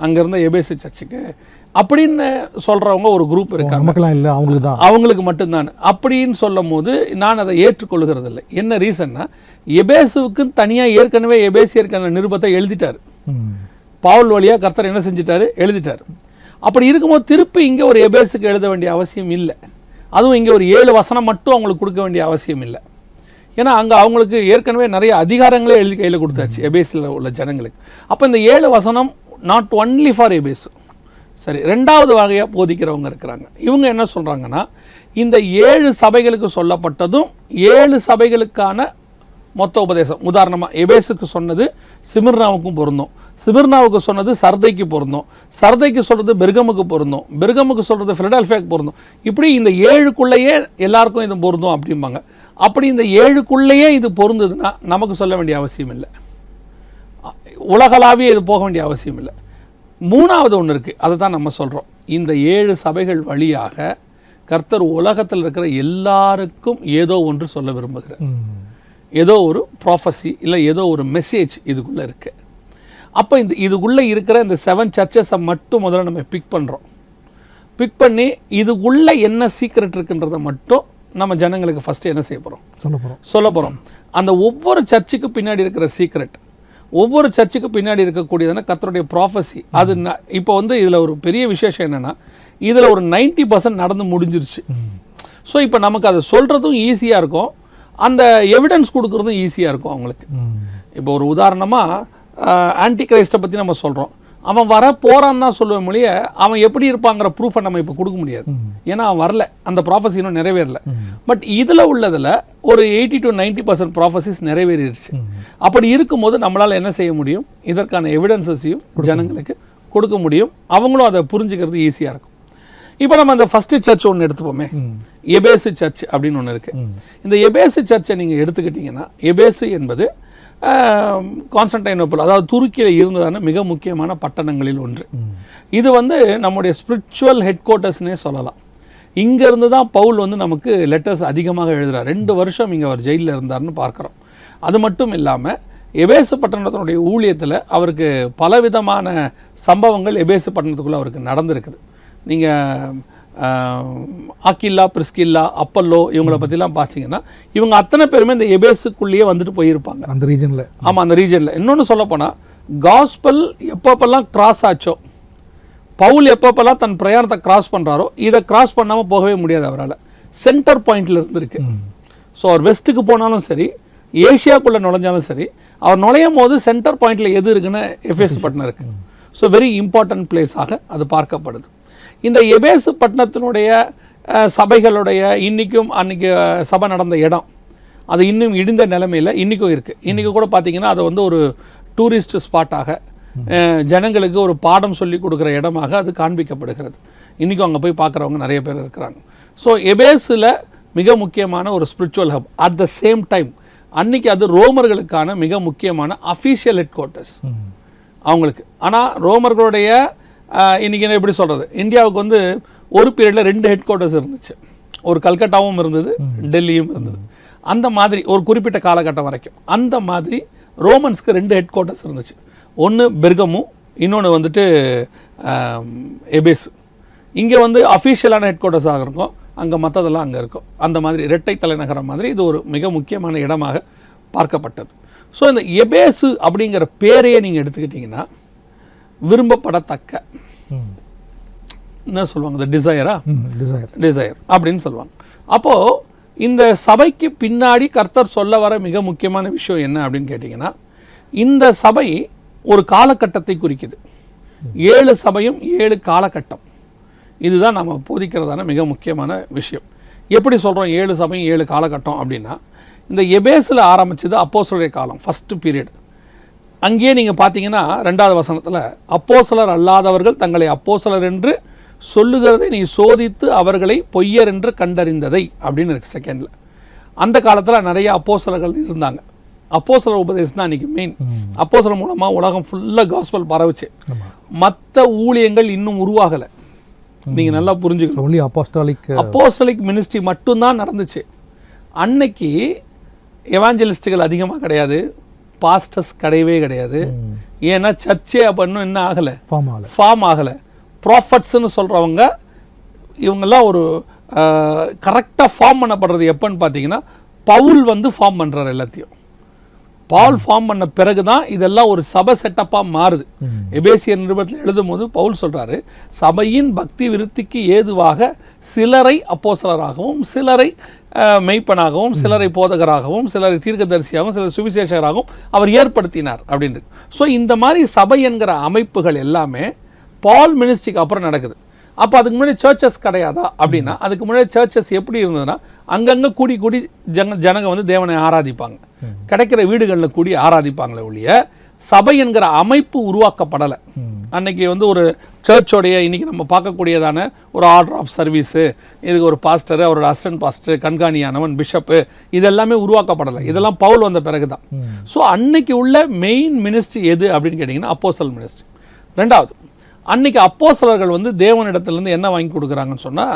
அங்கேருந்த எபேசி சர்ச்சுக்கு. அப்படின்னு சொல்கிறவங்க ஒரு குரூப் இருக்காங்க. நமக்கெல்லாம் இல்ல அவங்களுக்கு தான். அவங்களுக்கு மட்டும்தான். அப்படின்னு சொல்லும் போது நான் அதை ஏற்றுக்கொள்கிறதில்லை. என்ன ரீசன்னா எபேசுவுக்கு தனியாக ஏற்கனவே எபேசியருக்கான நிருபத்தை எழுதிட்டார். பவுல் வழியா கர்த்தர் என்ன செஞ்சிட்டாரு? எழுதிட்டாரு. அப்படி இருக்கும்போது திருப்பி இங்கே ஒரு எபேஸுக்கு எழுத வேண்டிய அவசியம் இல்லை. அதுவும் இங்கே ஒரு ஏழு வசனம் மட்டும் அவங்களுக்கு கொடுக்க வேண்டிய அவசியம் இல்லை. ஏன்னா அங்கே அவங்களுக்கு ஏற்கனவே நிறைய அதிகாரங்களே எழுதி கையில் கொடுத்தாச்சு எபேஸில் உள்ள ஜனங்களுக்கு. அப்போ இந்த ஏழு வசனம் நாட் ஒன்லி ஃபார் எபேஸ் சரி ரெண்டாவது வகையாக போதிக்கிறவங்க இருக்கிறாங்க. இவங்க என்ன சொல்கிறாங்கன்னா இந்த ஏழு சபைகளுக்கு சொல்லப்பட்டதும் ஏழு சபைகளுக்கான மொத்த உபதேசம். உதாரணமாக எபேஸுக்கு சொன்னது சிமிர்னாவுக்கும் பொருந்தும். சிமிர்னாவுக்கு சொன்னது சர்தைக்கு பொருந்தும். சர்தைக்கு சொல்றது பெர்கமுக்கு பொருந்தும். பெர்கமுக்கு சொல்றது ஃபிலடெல்ஃபியாவுக்கு பொருந்தும். இப்படி இந்த ஏழுக்குள்ளேயே எல்லாருக்கும் இது பொருந்தும் அப்படிம்பாங்க. அப்படி இந்த ஏழுக்குள்ளேயே இது பொருந்ததுன்னா நமக்கு சொல்ல வேண்டிய அவசியம் இல்லை. உலகளாவிய இது போக வேண்டிய அவசியம் இல்லை. மூணாவது ஒன்று இருக்குது அதை தான் நம்ம சொல்கிறோம் இந்த ஏழு சபைகள் வழியாக கர்த்தர் உலகத்தில் இருக்கிற எல்லாருக்கும் ஏதோ ஒன்று சொல்ல விரும்புகிறார். ஏதோ ஒரு ப்ராஃபஸி இல்லை ஏதோ ஒரு மெசேஜ் இதுக்குள்ளே இருக்கு. அப்போ இந்த இதுக்குள்ளே இருக்கிற இந்த செவன் சர்ச்சஸை மட்டும் முதல்ல நம்ம பிக் பண்ணுறோம் பிக் பண்ணி இதுக்குள்ளே என்ன சீக்ரெட் இருக்குன்றதை மட்டும் நம்ம ஜனங்களுக்கு ஃபஸ்ட்டு என்ன செய்ய போகிறோம் சொல்ல போறோம். சொல்ல போகிறோம் அந்த ஒவ்வொரு சர்ச்சுக்கு பின்னாடி இருக்கிற சீக்ரெட் ஒவ்வொரு சர்ச்சுக்கு பின்னாடி இருக்கக்கூடியதான கர்த்தருடைய ப்ராஃபஸி அது இப்போ வந்து இதில் ஒரு பெரிய விசேஷம் என்னன்னா இதில் ஒரு 90% பர்சன்ட் நடந்து முடிஞ்சிருச்சு. ஸோ இப்போ நமக்கு அதை சொல்கிறதும் ஈஸியாக இருக்கும். அந்த எவிடன்ஸ் கொடுக்குறதும் ஈஸியாக இருக்கும் அவங்களுக்கு. இப்போ ஒரு உதாரணமாக ஆன்டி கிரைஸ்ட்டை பற்றி நம்ம சொல்கிறோம் அவன் வர போறான்னு தான் சொல்லுவேன் மொழிய அவன் எப்படி இருப்பாங்கிற ப்ரூஃபை நம்ம இப்போ கொடுக்க முடியாது. ஏன்னா அவன் வரல. அந்த ப்ராஃபஸி இன்னும் நிறைவேறல. பட் இதில் உள்ளதில் ஒரு eighty to ninety percent prophecies நிறைவேறிடுச்சு அப்படி இருக்கும்போது நம்மளால் என்ன செய்ய முடியும்? இதற்கான எவிடன்சஸையும் ஜனங்களுக்கு கொடுக்க முடியும். அவங்களும் அதை புரிஞ்சுக்கிறது ஈஸியாக இருக்கும். இப்போ நம்ம அந்த ஃபஸ்ட்டு சர்ச் ஒன்று எடுத்துப்போமே. எபேசு சர்ச் அப்படின்னு ஒன்று இருக்கு. இந்த எபேசு சர்ச்சை நீங்கள் எடுத்துக்கிட்டிங்கன்னா எபேசு என்பது கான்ஸ்டன்டைனோபிள் அதாவது துருக்கியில் இருந்ததான மிக முக்கியமான பட்டணங்களில் ஒன்று. இது வந்து நம்முடைய ஸ்பிரிச்சுவல் ஹெட் குவார்ட்டர்ஸ்னே சொல்லலாம். இங்கேருந்து தான் பவுல் வந்து நமக்கு லெட்டர்ஸ் அதிகமாக எழுதுறார். ரெண்டு வருஷம் இங்கே அவர் ஜெயிலில் இருந்தார்னு பார்க்குறோம். அது மட்டும் இல்லாமல் எபேசு பட்டணத்தினுடைய ஊழியத்தில் அவருக்கு பலவிதமான சம்பவங்கள் எபேசு பட்டணத்துக்குள்ளே அவருக்கு நடந்திருக்குது. நீங்கள் ஆக்கில்லா பிரிஸ்கில்லா அப்பல்லோ இவங்கள பற்றிலாம் பார்த்தீங்கன்னா இவங்க அத்தனை பேருமே இந்த எபேசுக்குள்ளேயே வந்துட்டு போயிருப்பாங்க. அந்த ரீஜன்ல. ஆமாம் அந்த ரீஜனில். இன்னொன்று சொல்லப்போனால் காஸ்பல் எப்பப்பெல்லாம் கிராஸ் ஆச்சோ பவுல் எப்பப்பெல்லாம் தன் பிரயாணத்தை கிராஸ் பண்ணுறாரோ இதை கிராஸ் பண்ணாமல் போகவே முடியாது அவரால். சென்டர் பாயிண்ட்ல இருந்து இருக்கு ஸோ அவர் வெஸ்ட்டுக்கு போனாலும் சரி ஏஷியாக்குள்ளே நுழைஞ்சாலும் சரி அவர் நுழையும் போது சென்டர் பாயிண்ட்ல எது இருக்குன்னு எஃப்எஸ் பட்டணம் இருக்கு. ஸோ வெரி இம்பார்ட்டன்ட் பிளேஸாக அது பார்க்கப்படுது. இந்த எபேசு பட்டணத்தினுடைய சபைகளுடைய இன்னைக்கும் அன்னைக்கு அஹ், சபை நடந்த இடம். அது இன்னும் இடிந்த நிலைமையில் இன்றைக்கும் இருக்குது இன்றைக்கி கூட பார்த்தீங்கன்னா அது வந்து ஒரு டூரிஸ்ட் ஸ்பாட்டாக ஜனங்களுக்கு ஒரு பாடம் சொல்லி கொடுக்குற இடமாக அது காண்பிக்கப்படுகிறது. இன்றைக்கும் அங்கே போய் பார்க்குறவங்க நிறைய பேர் இருக்கிறாங்க. ஸோ எபேஸில் மிக முக்கியமான ஒரு spiritual hub at the same time அன்னைக்கு அது ரோமர்களுக்கான மிக முக்கியமான அஃபீஷியல் ஹெட் குவார்ட்டர்ஸ் அவங்களுக்கு. ஆனால் ரோமர்களுடைய ஆஹ், இன்னைக்கு என்ன எப்படி சொல்கிறது இந்தியாவுக்கு வந்து ஒரு பீரியடில் ரெண்டு ஹெட் குவார்ட்டர்ஸ் இருந்துச்சு. ஒரு கல்கட்டாவும் இருந்தது டெல்லியும் இருந்தது. அந்த மாதிரி ஒரு குறிப்பிட்ட காலகட்டம் வரைக்கும். அந்த மாதிரி ரோமன்ஸ்க்கு ரெண்டு ஹெட் குவார்ட்டர்ஸ் இருந்துச்சு. ஒன்று பெர்கமு இன்னொன்று வந்துட்டு எபேஸ் இங்கே வந்து அஃபீஷியலான ஹெட் குவார்ட்டர்ஸாக இருக்கும். அங்கே மற்றதெல்லாம் அங்கே இருக்கும். அந்த மாதிரி இரட்டை தலைநகரம் மாதிரி இது ஒரு மிக முக்கியமான இடமாக பார்க்கப்பட்டது. ஸோ இந்த எபேசு அப்படிங்கிற பேரையே நீங்கள் எடுத்துக்கிட்டிங்கன்னா விரும்பப்படத்தக்க. என்ன சொல்லுவாங்க? இந்த டிசையரா டிசைர் டிசையர் அப்படின்னு சொல்லுவாங்க. அப்போது இந்த சபைக்கு பின்னாடி கர்த்தர் சொல்ல வர மிக முக்கியமான விஷயம் என்ன அப்படின்னு கேட்டிங்கன்னா இந்த சபை ஒரு காலகட்டத்தை குறிக்குது. ஏழு சபையும் ஏழு காலகட்டம். இதுதான் நம்ம போதிக்கிறதான மிக முக்கியமான விஷயம். எப்படி சொல்கிறோம் ஏழு சபையும் ஏழு காலகட்டம் அப்படின்னா இந்த எபேஸில் ஆரம்பிச்சது அப்போஸ்தலருடைய காலம் ஃபஸ்ட்டு பீரியட் அங்கேயே நீங்கள் பார்த்தீங்கன்னா ரெண்டாவது வசனத்தில் அப்போஸ்தலர் அல்லாதவர்கள் தங்களை அப்போஸ்தலர் என்று சொல்லுகிறதை நீ சோதித்து அவர்களை பொய்யர் என்று கண்டறிந்ததை அப்படின்னு இருக்கு செகண்டில் அந்த காலத்தில் நிறைய அப்போஸ்தலர்கள் இருந்தாங்க. அப்போஸ்தலர் உபதேசம் தான் அன்றைக்கி மெயின் அப்போஸ்தலர் மூலமாக உலகம் ஃபுல்லாக காஸ்பல் பரவுச்சு. மற்ற ஊழியங்கள் இன்னும் உருவாகலை. நீங்கள் நல்லா புரிஞ்சுக்கணும். ஒன்லி அப்பாஸ்டாலிக் அப்போஸ்தலிக் மினிஸ்ட்ரி மட்டும்தான் நடந்துச்சு. அன்னைக்கு எவாஞ்சலிஸ்ட்டுகள் அதிகமாக கிடையாது. பாஸ்டர்ஸ் கிடையவே கிடையாது. ஏன்னா சர்ச்சே அப்போ இன்னும் என்ன ஆகலை. ஃபார்ம் ஆகல. ஃபார்ம் ஆகலை. ப்ராஃபட்ஸ்னு சொல்கிறவங்க இவங்கெல்லாம் ஒரு கரெக்டாக ஃபார்ம் பண்ணப்படுறது எப்போன்னு பார்த்தீங்கன்னா பவுல் வந்து ஃபார்ம் பண்ணுறாரு எல்லாத்தையும். பால் ஃபார்ம் பண்ண பிறகு தான் இதெல்லாம் ஒரு சபை செட்டப்பாக மாறுது. எபேசியர் நிருபத்தில் எழுதும்போது பவுல் சொல்றாரு சபையின் பக்தி விருத்திக்கு ஏதுவாக சிலரை அப்போஸ்தலராகவும் சிலரை மெய்ப்பனாகவும் சிலரை போதகராகவும் சிலரை தீர்க்கதரிசியாகவும் சிலர் சுவிசேஷகராகவும் அவர் ஏற்படுத்தினார் அப்படின்னு ஸோ இந்த மாதிரி சபை என்கிற அமைப்புகள் எல்லாமே பால் மினிஸ்ட்ரிக்கு அப்புறம் நடக்குது. அப்போ அதுக்கு முன்னாடி சர்ச்சஸ் கிடையாதா அப்படின்னா அதுக்கு முன்னாடி சர்ச்சஸ் எப்படி இருந்ததுன்னா அங்கங்கே கூடி கூடி ஜன ஜனங்க வந்து தேவனை ஆராதிப்பாங்க. கிடைக்கிற வீடுகளில் கூடி ஆராதிப்பாங்களே ஒழிய சபை என்கிற அமைப்பு உருவாக்கப்படலை. அன்னைக்கு வந்து ஒரு சர்ச்சோடைய இன்னைக்கு நம்ம பார்க்கக்கூடியதான ஒரு ஆர்டர் ஆஃப் சர்வீஸு இதுக்கு ஒரு பாஸ்டர் அவரோட அசிஸ்டன்ட் பாஸ்டர் கண்காணியானவன் பிஷப்பு இதெல்லாமே உருவாக்கப்படலை. இதெல்லாம் பவுல் வந்த பிறகு தான் ஸோ அன்னைக்கு உள்ள மெயின் மினிஸ்ட்ரி எது அப்படின்னு கேட்டிங்கன்னா அப்போஸ்தல் மினிஸ்ட்ரி ரெண்டாவது அன்னைக்கு அப்போ சிலர்கள் வந்து தேவனிடத்துலேருந்து என்ன வாங்கி கொடுக்குறாங்கன்னு சொன்னா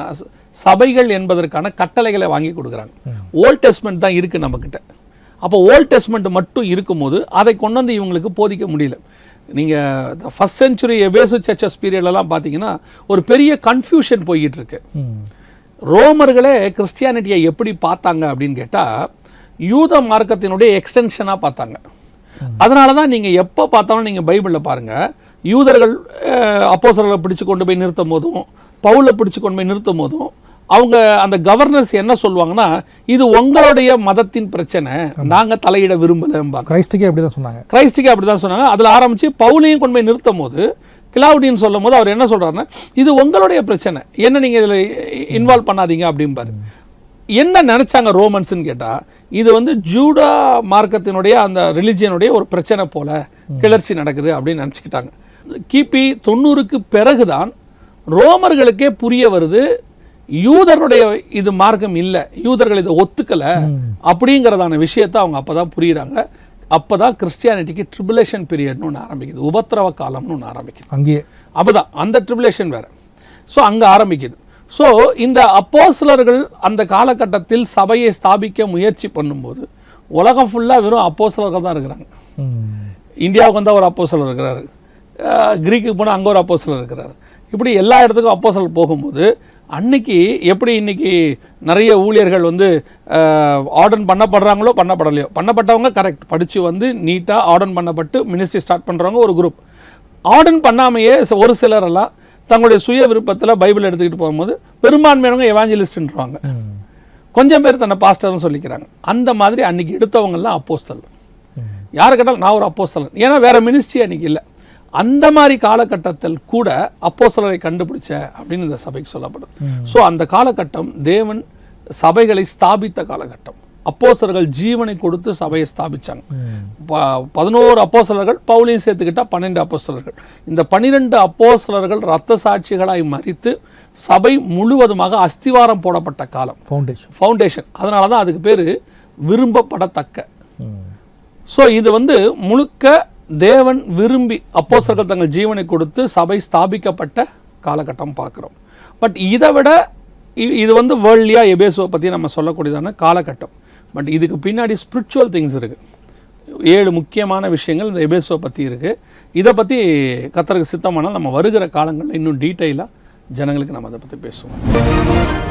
சபைகள் என்பதற்கான கட்டளைகளை வாங்கி கொடுக்குறாங்க. ஓல்ட் டெஸ்ட்மெண்ட் தான் இருக்கு நம்மக்கிட்ட அப்போ ஓல்ட் டெஸ்ட்மெண்ட் மட்டும் இருக்கும்போது அதை கொண்டு வந்து இவங்களுக்கு போதிக்க முடியல. நீங்கள் ஃபஸ்ட் செஞ்சுரி எபேசு சர்ச்சஸ் பீரியட்லலாம் பார்த்தீங்கன்னா ஒரு பெரிய கன்ஃபியூஷன் போய்கிட்டு இருக்கு ரோமர்களே கிறிஸ்டியானிட்டியை எப்படி பார்த்தாங்க அப்படின்னு கேட்டால் யூத மார்க்கத்தினுடைய எக்ஸ்டென்ஷனாக பார்த்தாங்க. அதனால தான் நீங்கள் எப்போ பார்த்தாலும் நீங்கள் பைபிளில் பாருங்கள் யூதர்கள் அப்போசர்களை பிடிச்சு கொண்டு போய் நிறுத்தும் போதும் பவுலை பிடிச்சு கொண்டு போய் நிறுத்தும் போதும் அவங்க அந்த கவர்னர்ஸ் என்ன சொல்லுவாங்கன்னா இது உங்களுடைய மதத்தின் பிரச்சனை நாங்கள் தலையிட விரும்பலைம்பாங்க கிரைஸ்டுக்கே அப்படி தான் சொன்னாங்க. கிரைஸ்டுக்கே அப்படி தான் சொன்னாங்க. அதில் ஆரம்பித்து பவுலையும் கொண்டு போய் நிறுத்தும் போது கிளாவுடின்னு சொல்லும் போது அவர் என்ன சொல்றாருன்னா இது உங்களுடைய பிரச்சனை என்ன நீங்கள் இதில் இன்வால்வ் பண்ணாதீங்க அப்படிம்பாரு. என்ன நினைச்சாங்க ரோமன்ஸ்னு கேட்டா இது வந்து ஜூடா மார்க்கத்தினுடைய அந்த ரிலிஜியனுடைய ஒரு பிரச்சனை போல கிளர்ச்சி நடக்குது அப்படின்னு நினச்சிக்கிட்டாங்க. கிபி தொண்ணூறுக்கு பிறகுதான் ரோமர்களுக்கே புரிய வருது யூதர்களுடைய இது மார்க்கம் இல்லை யூதர்கள் இதை ஒத்துக்கல அப்படிங்கிறதான விஷயத்தை அவங்க அப்பதான் புரியுறாங்க. அப்பதான் கிறிஸ்டியானிட்டிக்கு ட்ரிபுலேஷன் பீரியட்னு ஒன்று ஆரம்பிக்குது உபத்திரவ காலம்னு ஒன்று ஆரம்பிக்குது. அங்கேயே. அப்பதான் அந்த ட்ரிபுலேஷன் வேற. ஸோ அங்கே ஆரம்பிக்குது. ஸோ இந்த அப்போஸ்லர்கள் அந்த காலகட்டத்தில் சபையை ஸ்தாபிக்க முயற்சி பண்ணும்போது உலகம் ஃபுல்லாக வெறும் அப்போஸ்லர்கள் தான் இருக்கிறாங்க. இந்தியாவுக்கு வந்தால் ஒரு அப்போஸ்தலர் இருக்கிறாரு. கிரீக்குக்கு போனால் அங்கே ஒரு அப்போஸ்தலர் இருக்கிறாரு. இப்படி எல்லா இடத்துக்கும் அப்போஸ்தலர் போகும்போது அன்னைக்கு எப்படி இன்னைக்கு நிறைய ஊழியர்கள் வந்து ஆர்டன் பண்ணப்படுறாங்களோ பண்ணப்படலையோ. பண்ணப்பட்டவங்க கரெக்ட் படித்து வந்து நீட்டாக ஆர்டன் பண்ணப்பட்டு மினிஸ்ட்ரி ஸ்டார்ட் பண்ணுறவங்க ஒரு குரூப் ஆர்டன் பண்ணாமையே ஒரு சிலரெல்லாம் தங்களுடைய சுய விருப்பத்தில் பைபிள் எடுத்துக்கிட்டு போகும்போது பெரும்பான்மையானவங்க எவாஞ்சலிஸ்ட்ன்றவாங்க ம். கொஞ்சம் பேர் தன்னை பாஸ்டர்னு சொல்லிக்கிறாங்க. அந்த மாதிரி அன்னைக்கு எடுத்தவங்கெல்லாம் அப்போஸ்தலர் ம். யாரை கேட்டாலும் நான் ஒரு அப்போஸ்தலன் ஏன்னா வேற மினிஸ்ட்ரி அன்னைக்கு இல்லை. அந்த மாதிரி காலகட்டத்தில் கூட அப்போஸ்தலரை கண்டுபிடிச்ச அப்படின்னு இந்த சபைக்கு சொல்லப்படுது. ஸோ அந்த காலகட்டம் தேவன் சபைகளை ஸ்தாபித்த காலகட்டம். அப்போஸ்தலர்கள் ஜீவனை கொடுத்து சபையை. ப- பதினோரு அப்போஸ்தலர்கள் பவுலையும் சேர்த்துக்கிட்டா பன்னெண்டு அப்போஸ்தலர்கள். இந்த பன்னிரெண்டு அப்போஸ்தலர்கள் ரத்த சாட்சிகளாய் மறித்து சபை முழுவதுமாக அஸ்திவாரம் போடப்பட்ட காலம். ஃபவுண்டேஷன் ஃபவுண்டேஷன் அதனால தான் அதுக்கு பேர் விரும்பப்படத்தக்க. ஸோ இது வந்து முழுக்க தேவன் விரும்பி அப்போசர்கள் தங்கள் ஜீவனை கொடுத்து சபை ஸ்தாபிக்கப்பட்ட காலகட்டம் பார்க்குறோம். பட் இதை விட இது வந்து வேர்ல்டியாக எபேசுவை பற்றி நம்ம சொல்லக்கூடியதான காலகட்டம். பட் இதுக்கு பின்னாடி ஸ்பிரிச்சுவல் திங்ஸ் இருக்குது ஏழு முக்கியமான விஷயங்கள் இந்த எபேசுவை பற்றி இருக்குது இதை பற்றி கத்தருக்கு சித்தமானால் நம்ம வருகிற காலங்களில் இன்னும் டீட்டெயிலாக ஜனங்களுக்கு நம்ம அதை பற்றி பேசுவோம்.